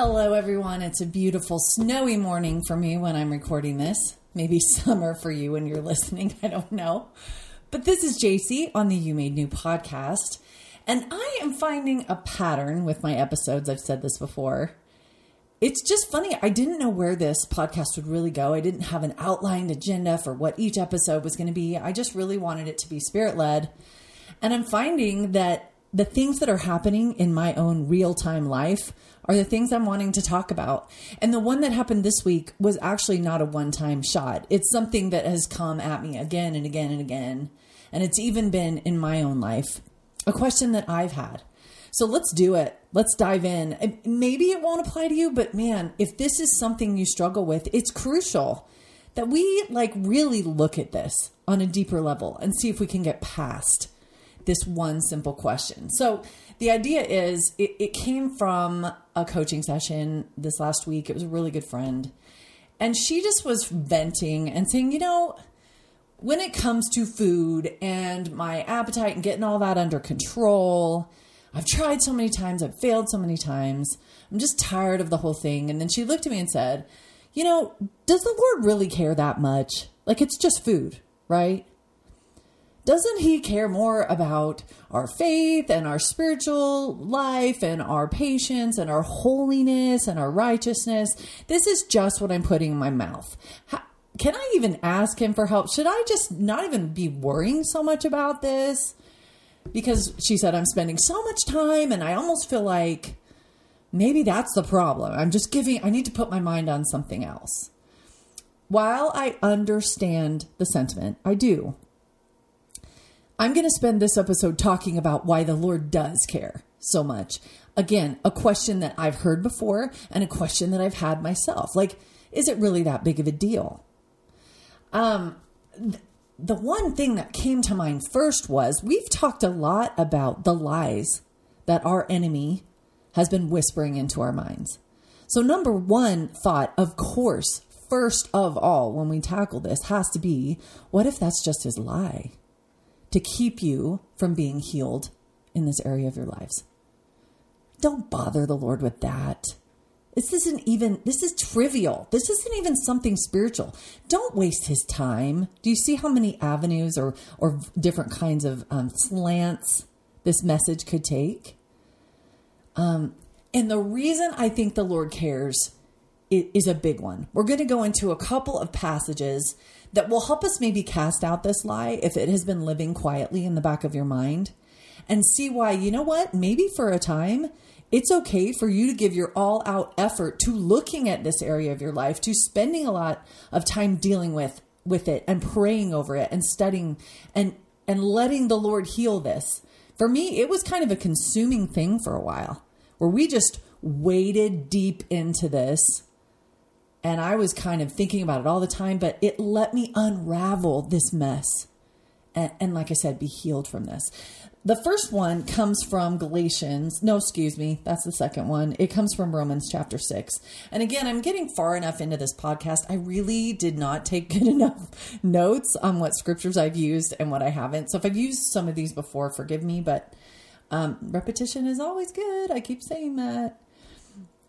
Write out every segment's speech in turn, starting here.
Hello, everyone. It's a beautiful snowy morning for me when I'm recording this. Maybe summer for you when you're listening. I don't know. But this is JC on the You Made New podcast. And I am finding a pattern with my episodes. I've said this before. It's just funny. I didn't know where this podcast would really go. I didn't have an outlined agenda for what each episode was going to be. I just really wanted it to be spirit led. And I'm finding that the things that are happening in my own real time life are the things I'm wanting to talk about. And the one that happened this week was actually not a one time shot. It's something that has come at me again and again and again. And it's even been in my own life a question that I've had. So let's do it. Let's dive in. Maybe it won't apply to you, but man, if this is something you struggle with, it's crucial that we like really look at this on a deeper level and see if we can get past this one simple question. So the idea is it, it came from a coaching session this last week. It was a really good friend. And she just was venting and saying, you know, when it comes to food and my appetite and getting all that under control, I've tried so many times, I've failed so many times. I'm just tired of the whole thing. And then she looked at me and said, You know, does the Lord really care that much? Like, it's just food, right? Doesn't he care more about our faith and our spiritual life and our patience and our holiness and our righteousness? This is just what I'm putting in my mouth. How, can I even ask him for help? Should I just not even be worrying so much about this? Because she said, I'm spending so much time and I almost feel like maybe that's the problem. I'm just giving, I need to put my mind on something else. While I understand the sentiment, I do. I'm going to spend this episode talking about why the Lord does care so much. Again, a question that I've heard before and a question that I've had myself. Like, is it really that big of a deal? Um, th- the one thing that came to mind first was we've talked a lot about the lies that our enemy has been whispering into our minds. So, number one thought, of course, first of all, when we tackle this, has to be what if that's just his lie? To keep you from being healed in this area of your lives. Don't bother the Lord with that. This isn't even, this is trivial. This isn't even something spiritual. Don't waste his time. Do you see how many avenues or, or different kinds of um, slants this message could take? Um, and the reason I think the Lord cares is a big one. We're going to go into a couple of passages that will help us maybe cast out this lie if it has been living quietly in the back of your mind and see why, you know what, maybe for a time, it's okay for you to give your all out effort to looking at this area of your life, to spending a lot of time dealing with with it and praying over it and studying and and letting the Lord heal this. For me, it was kind of a consuming thing for a while where we just waded deep into this and I was kind of thinking about it all the time, but it let me unravel this mess. And, and, like I said, be healed from this. The first one comes from Galatians. No, excuse me. That's the second one. It comes from Romans chapter 6. And again, I'm getting far enough into this podcast. I really did not take good enough notes on what scriptures I've used and what I haven't. So if I've used some of these before, forgive me, but um, repetition is always good. I keep saying that.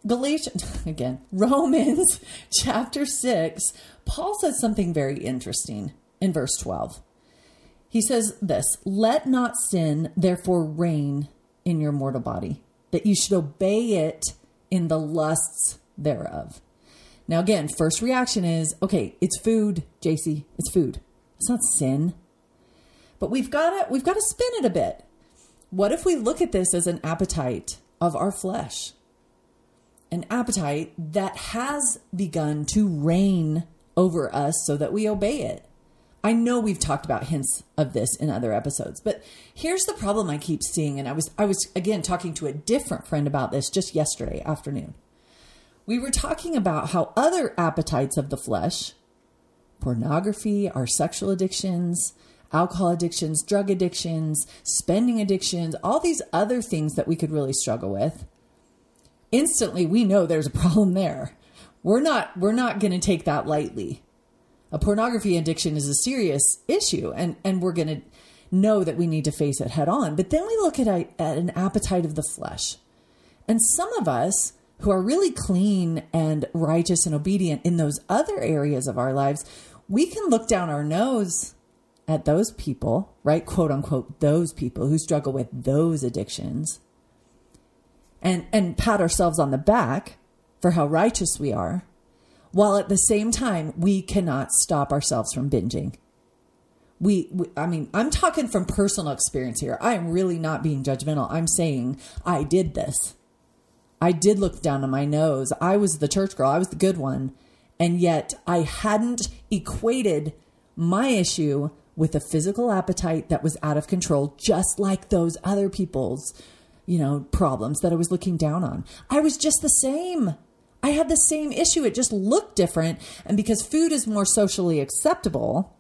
Galatians, again, Romans chapter 6, Paul says something very interesting in verse 12. He says this Let not sin therefore reign in your mortal body, that you should obey it in the lusts thereof. Now, again, first reaction is okay, it's food, JC, it's food. It's not sin. But we've got to we've got to spin it a bit. What if we look at this as an appetite of our flesh? An appetite that has begun to reign over us so that we obey it. I know we've talked about hints of this in other episodes, but here's the problem I keep seeing and I was I was again talking to a different friend about this just yesterday afternoon. We were talking about how other appetites of the flesh, pornography, our sexual addictions, alcohol addictions, drug addictions, spending addictions, all these other things that we could really struggle with instantly we know there's a problem there. We're not we're not going to take that lightly. A pornography addiction is a serious issue and and we're going to know that we need to face it head on. But then we look at, a, at an appetite of the flesh. And some of us who are really clean and righteous and obedient in those other areas of our lives, we can look down our nose at those people, right? Quote unquote, those people who struggle with those addictions and, and pat ourselves on the back for how righteous we are, while at the same time, we cannot stop ourselves from binging. We, we, I mean, I'm talking from personal experience here. I am really not being judgmental. I'm saying I did this. I did look down on my nose. I was the church girl. I was the good one. And yet I hadn't equated my issue with a physical appetite that was out of control, just like those other people's, you know, problems that I was looking down on. I was just the same. I had the same issue. It just looked different. And because food is more socially acceptable,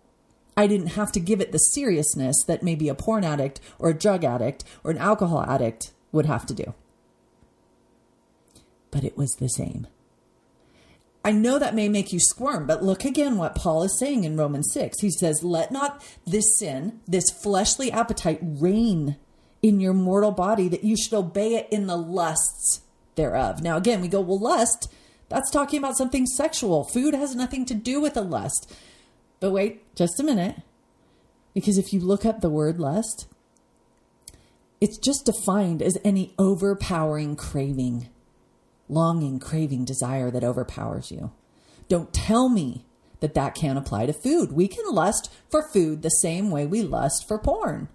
I didn't have to give it the seriousness that maybe a porn addict or a drug addict or an alcohol addict would have to do. But it was the same. I know that may make you squirm, but look again what Paul is saying in Romans 6. He says, Let not this sin, this fleshly appetite, reign in your mortal body, that you should obey it in the lusts thereof. Now, again, we go, Well, lust, that's talking about something sexual. Food has nothing to do with a lust. But wait just a minute, because if you look up the word lust, it's just defined as any overpowering craving longing, craving, desire that overpowers you. Don't tell me that that can't apply to food. We can lust for food the same way we lust for porn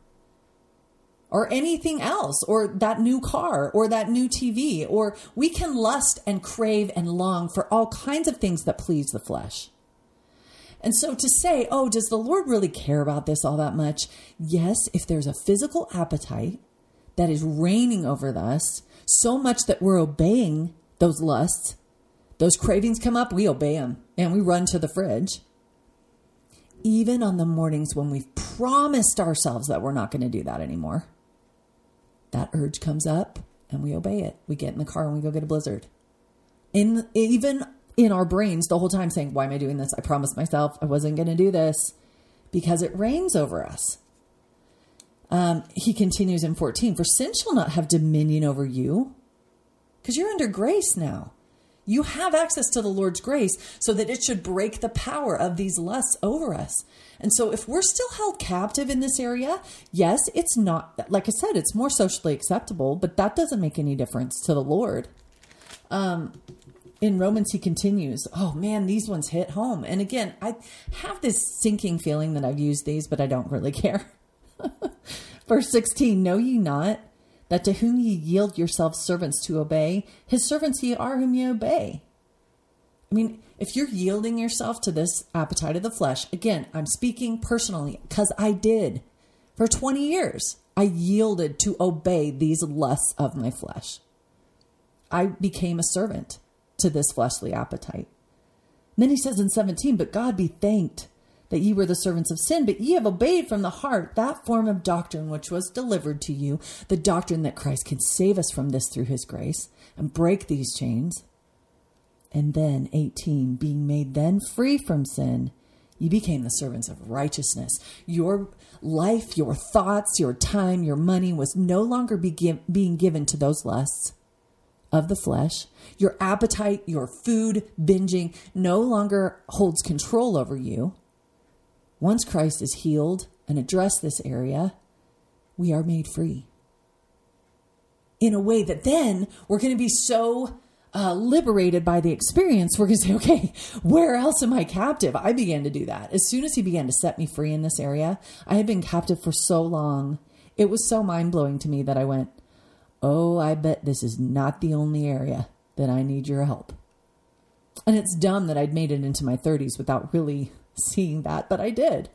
or anything else, or that new car, or that new TV, or we can lust and crave and long for all kinds of things that please the flesh. And so to say, oh, does the Lord really care about this all that much? Yes, if there's a physical appetite that is reigning over us, so much that we're obeying those lusts, those cravings come up, we obey them and we run to the fridge. Even on the mornings when we've promised ourselves that we're not going to do that anymore, that urge comes up and we obey it. We get in the car and we go get a blizzard. In even in our brains the whole time saying, "Why am I doing this? I promised myself I wasn't going to do this," because it reigns over us. Um, he continues in 14, For sin shall not have dominion over you, because you're under grace now. You have access to the Lord's grace so that it should break the power of these lusts over us. And so, if we're still held captive in this area, yes, it's not, like I said, it's more socially acceptable, but that doesn't make any difference to the Lord. Um, in Romans, he continues, Oh man, these ones hit home. And again, I have this sinking feeling that I've used these, but I don't really care. Verse 16 Know ye not that to whom ye yield yourselves servants to obey, his servants ye are whom ye obey. I mean, if you're yielding yourself to this appetite of the flesh, again, I'm speaking personally because I did. For 20 years, I yielded to obey these lusts of my flesh. I became a servant to this fleshly appetite. And then he says in 17, But God be thanked that ye were the servants of sin, but ye have obeyed from the heart that form of doctrine which was delivered to you, the doctrine that Christ can save us from this through his grace and break these chains. And then, 18, being made then free from sin, you became the servants of righteousness. Your life, your thoughts, your time, your money was no longer being given to those lusts of the flesh. Your appetite, your food, binging no longer holds control over you. Once Christ is healed and addressed this area, we are made free. In a way that then we're going to be so uh, liberated by the experience, we're going to say, okay, where else am I captive? I began to do that. As soon as he began to set me free in this area, I had been captive for so long. It was so mind blowing to me that I went, oh, I bet this is not the only area that I need your help. And it's dumb that I'd made it into my 30s without really seeing that, but I did.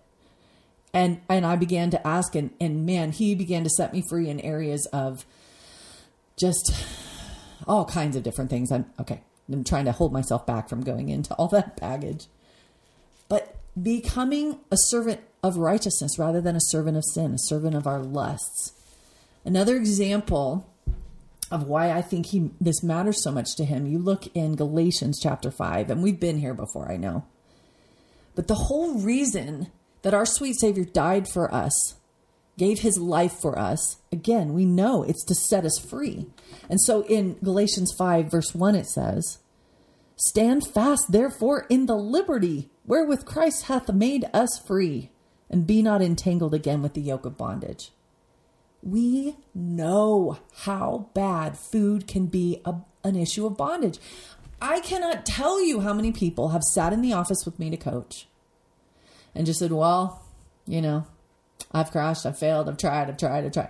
And and I began to ask and and man, he began to set me free in areas of just all kinds of different things. I'm okay. I'm trying to hold myself back from going into all that baggage. But becoming a servant of righteousness rather than a servant of sin, a servant of our lusts. Another example of why I think he this matters so much to him. You look in Galatians chapter 5 and we've been here before, I know. But the whole reason that our sweet Savior died for us, gave his life for us, again, we know it's to set us free. And so in Galatians 5, verse 1, it says, Stand fast, therefore, in the liberty wherewith Christ hath made us free, and be not entangled again with the yoke of bondage. We know how bad food can be a, an issue of bondage. I cannot tell you how many people have sat in the office with me to coach and just said, Well, you know, I've crashed, I've failed, I've tried, I've tried, I've tried.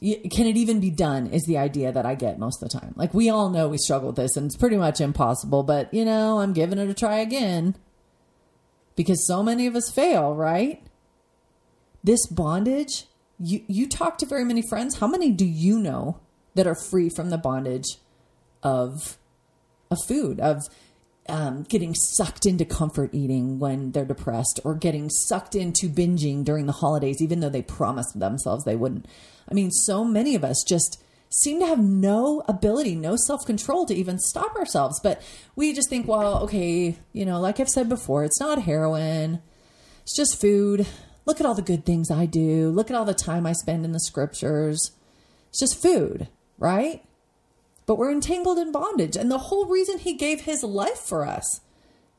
Can it even be done? Is the idea that I get most of the time. Like, we all know we struggle with this and it's pretty much impossible, but you know, I'm giving it a try again because so many of us fail, right? This bondage, you, you talk to very many friends. How many do you know that are free from the bondage of, of food, of um, getting sucked into comfort eating when they're depressed or getting sucked into binging during the holidays, even though they promised themselves they wouldn't. I mean, so many of us just seem to have no ability, no self control to even stop ourselves. But we just think, well, okay, you know, like I've said before, it's not heroin, it's just food. Look at all the good things I do. Look at all the time I spend in the scriptures. It's just food, right? But we're entangled in bondage. And the whole reason he gave his life for us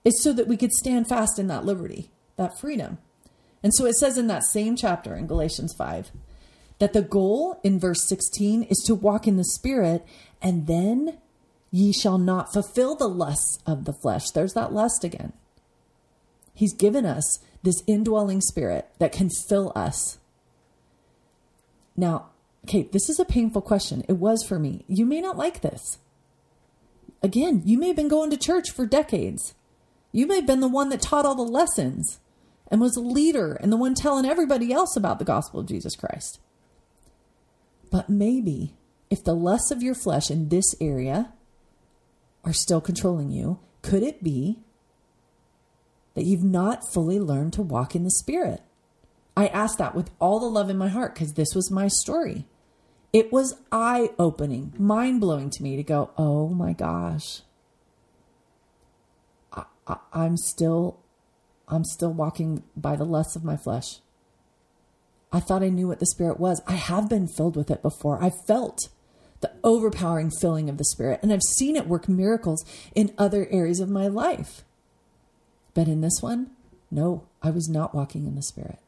is so that we could stand fast in that liberty, that freedom. And so it says in that same chapter in Galatians 5 that the goal in verse 16 is to walk in the Spirit, and then ye shall not fulfill the lusts of the flesh. There's that lust again. He's given us this indwelling spirit that can fill us. Now, Okay, this is a painful question. It was for me. You may not like this. Again, you may have been going to church for decades. You may have been the one that taught all the lessons and was a leader and the one telling everybody else about the gospel of Jesus Christ. But maybe if the lusts of your flesh in this area are still controlling you, could it be that you've not fully learned to walk in the Spirit? I asked that with all the love in my heart because this was my story. It was eye opening, mind blowing to me to go, oh my gosh, I, I, I'm still, I'm still walking by the lusts of my flesh. I thought I knew what the Spirit was. I have been filled with it before. I felt the overpowering filling of the Spirit, and I've seen it work miracles in other areas of my life. But in this one, no, I was not walking in the Spirit.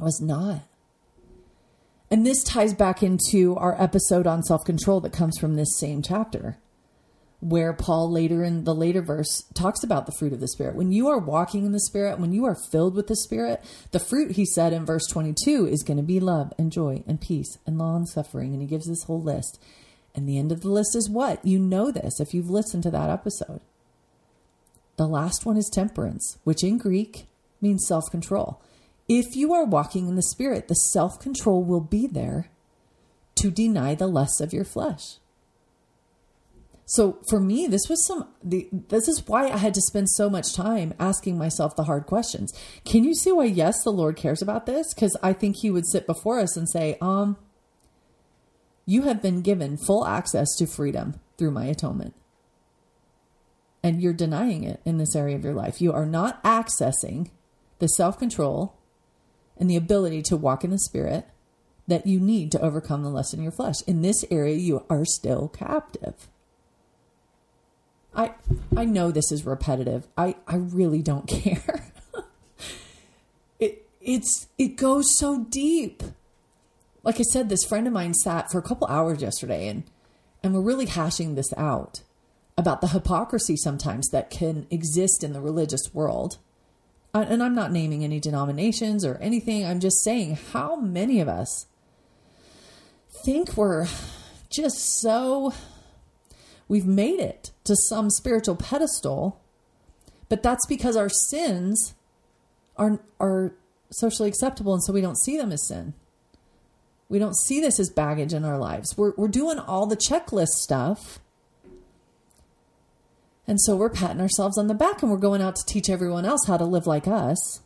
Was not. And this ties back into our episode on self control that comes from this same chapter, where Paul later in the later verse talks about the fruit of the Spirit. When you are walking in the Spirit, when you are filled with the Spirit, the fruit, he said in verse 22, is going to be love and joy and peace and long suffering. And he gives this whole list. And the end of the list is what? You know this if you've listened to that episode. The last one is temperance, which in Greek means self control. If you are walking in the Spirit, the self control will be there to deny the lusts of your flesh. So for me, this was some, the, this is why I had to spend so much time asking myself the hard questions. Can you see why, yes, the Lord cares about this? Because I think He would sit before us and say, um, you have been given full access to freedom through my atonement. And you're denying it in this area of your life. You are not accessing the self control and the ability to walk in the spirit that you need to overcome the lust in your flesh. In this area, you are still captive. I I know this is repetitive. I, I really don't care. it it's it goes so deep. Like I said, this friend of mine sat for a couple hours yesterday and and we're really hashing this out about the hypocrisy sometimes that can exist in the religious world and I'm not naming any denominations or anything. I'm just saying how many of us think we're just so we've made it to some spiritual pedestal, but that's because our sins are are socially acceptable and so we don't see them as sin. We don't see this as baggage in our lives. We're we're doing all the checklist stuff and so we're patting ourselves on the back and we're going out to teach everyone else how to live like us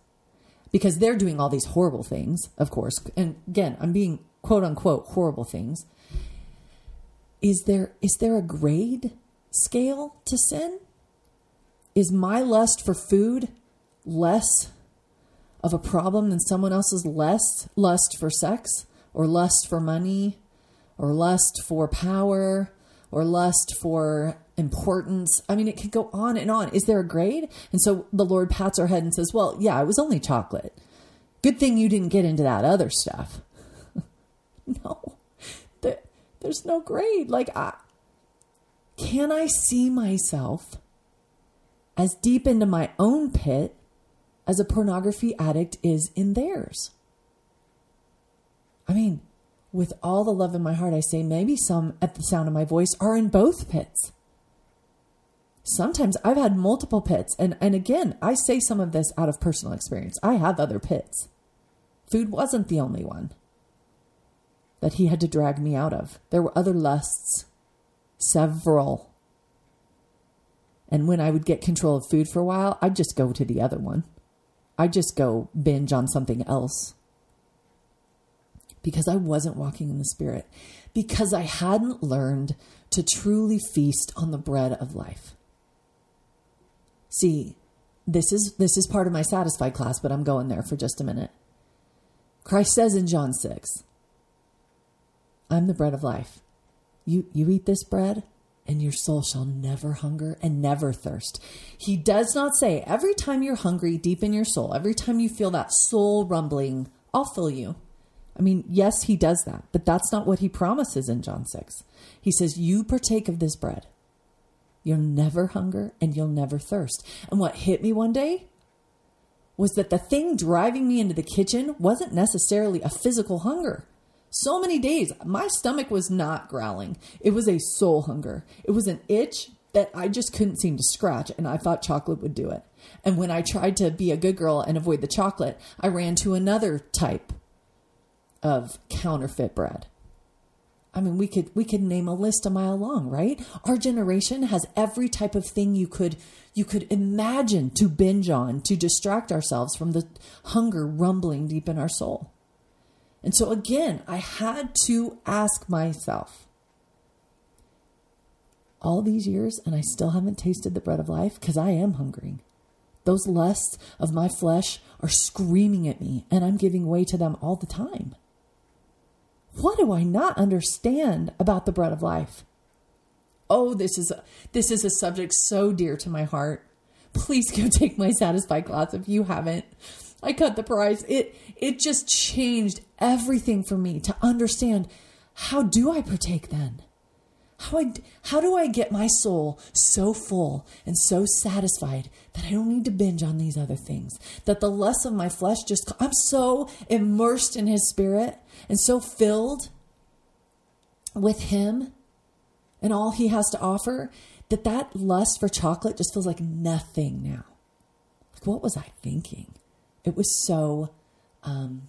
because they're doing all these horrible things, of course. And again, I'm being quote unquote horrible things. Is there is there a grade scale to sin? Is my lust for food less of a problem than someone else's lust, lust for sex or lust for money or lust for power or lust for importance. I mean, it could go on and on. Is there a grade? And so the Lord pats our head and says, Well, yeah, it was only chocolate. Good thing you didn't get into that other stuff. no, there, there's no grade. Like, I, can I see myself as deep into my own pit as a pornography addict is in theirs? I mean, with all the love in my heart, I say maybe some at the sound of my voice are in both pits. Sometimes I've had multiple pits. And, and again, I say some of this out of personal experience. I have other pits. Food wasn't the only one that he had to drag me out of. There were other lusts, several. And when I would get control of food for a while, I'd just go to the other one. I'd just go binge on something else because I wasn't walking in the Spirit, because I hadn't learned to truly feast on the bread of life. See, this is this is part of my satisfied class, but I'm going there for just a minute. Christ says in John 6, I'm the bread of life. You you eat this bread and your soul shall never hunger and never thirst. He does not say every time you're hungry deep in your soul, every time you feel that soul rumbling, I'll fill you. I mean, yes, he does that, but that's not what he promises in John 6. He says, You partake of this bread. You'll never hunger and you'll never thirst. And what hit me one day was that the thing driving me into the kitchen wasn't necessarily a physical hunger. So many days, my stomach was not growling. It was a soul hunger. It was an itch that I just couldn't seem to scratch, and I thought chocolate would do it. And when I tried to be a good girl and avoid the chocolate, I ran to another type of counterfeit bread. I mean, we could we could name a list a mile long, right? Our generation has every type of thing you could you could imagine to binge on to distract ourselves from the hunger rumbling deep in our soul. And so again, I had to ask myself all these years and I still haven't tasted the bread of life because I am hungering. Those lusts of my flesh are screaming at me and I'm giving way to them all the time. What do I not understand about the bread of life? Oh, this is a, this is a subject so dear to my heart. Please go take my satisfied class if you haven't. I cut the price. It it just changed everything for me to understand how do I partake then? How I how do I get my soul so full and so satisfied that I don't need to binge on these other things? That the lust of my flesh just I'm so immersed in his spirit and so filled with him and all he has to offer that that lust for chocolate just feels like nothing now. Like what was I thinking? It was so um,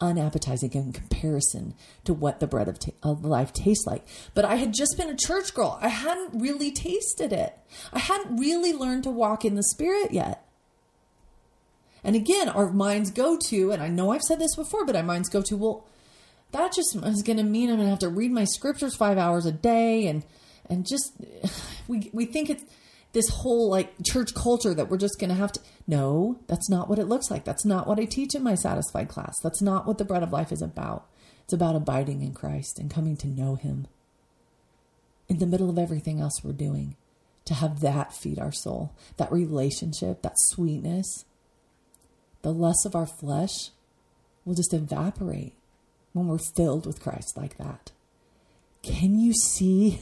unappetizing in comparison to what the bread of, of, life tastes like. But I had just been a church girl. I hadn't really tasted it. I hadn't really learned to walk in the spirit yet. And again, our minds go to, and I know I've said this before, but our minds go to, well, that just is going to mean I'm going to have to read my scriptures five hours a day, and and just we we think it's this whole like church culture that we're just going to have to. No, that's not what it looks like. That's not what I teach in my satisfied class. That's not what the bread of life is about. It's about abiding in Christ and coming to know Him in the middle of everything else we're doing. To have that feed our soul, that relationship, that sweetness, the lust of our flesh will just evaporate when we're filled with Christ like that. Can you see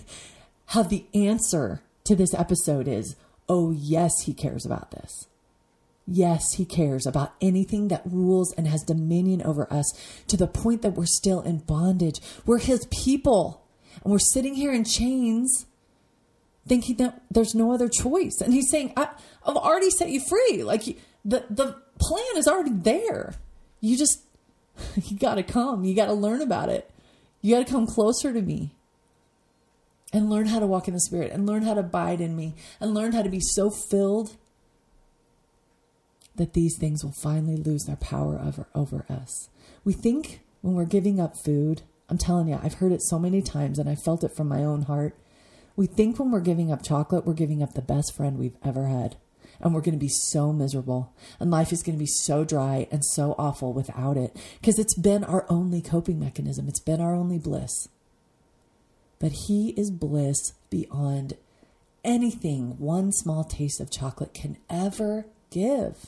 how the answer to this episode is oh, yes, he cares about this. Yes, he cares about anything that rules and has dominion over us to the point that we're still in bondage. We're his people and we're sitting here in chains thinking that there's no other choice. And he's saying, I, have already set you free. Like the, the plan is already there. You just, you got to come. You got to learn about it. You got to come closer to me and learn how to walk in the Spirit and learn how to abide in me and learn how to be so filled that these things will finally lose their power over, over us. We think when we're giving up food, I'm telling you, I've heard it so many times and I felt it from my own heart. We think when we're giving up chocolate, we're giving up the best friend we've ever had. and we're going to be so miserable. And life is going to be so dry and so awful without it because it's been our only coping mechanism, it's been our only bliss. But He is bliss beyond anything one small taste of chocolate can ever give.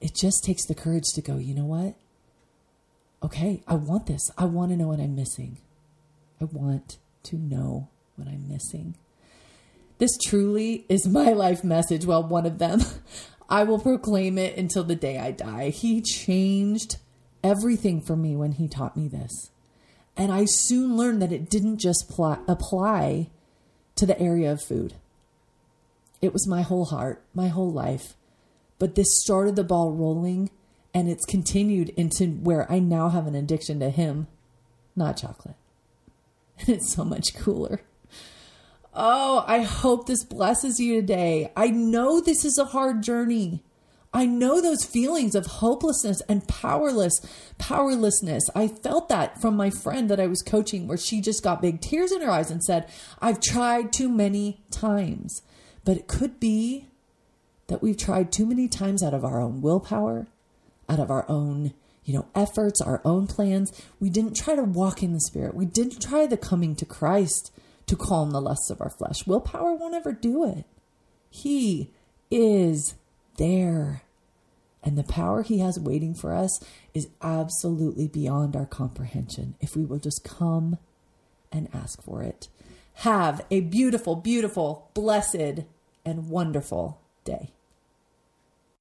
It just takes the courage to go, you know what? Okay, I want this. I want to know what I'm missing. I want to know what I'm missing. This truly is my life message. Well, one of them. I will proclaim it until the day I die. He changed everything for me when he taught me this. And I soon learned that it didn't just pl- apply to the area of food, it was my whole heart, my whole life. But this started the ball rolling and it's continued into where I now have an addiction to him, not chocolate. And it's so much cooler. Oh, I hope this blesses you today. I know this is a hard journey. I know those feelings of hopelessness and powerless powerlessness. I felt that from my friend that I was coaching where she just got big tears in her eyes and said, "I've tried too many times." But it could be that we've tried too many times out of our own willpower, out of our own, you know, efforts, our own plans. We didn't try to walk in the spirit. We didn't try the coming to Christ to calm the lusts of our flesh. Willpower won't ever do it. He is there. And the power he has waiting for us is absolutely beyond our comprehension if we will just come and ask for it. Have a beautiful, beautiful, blessed, and wonderful day.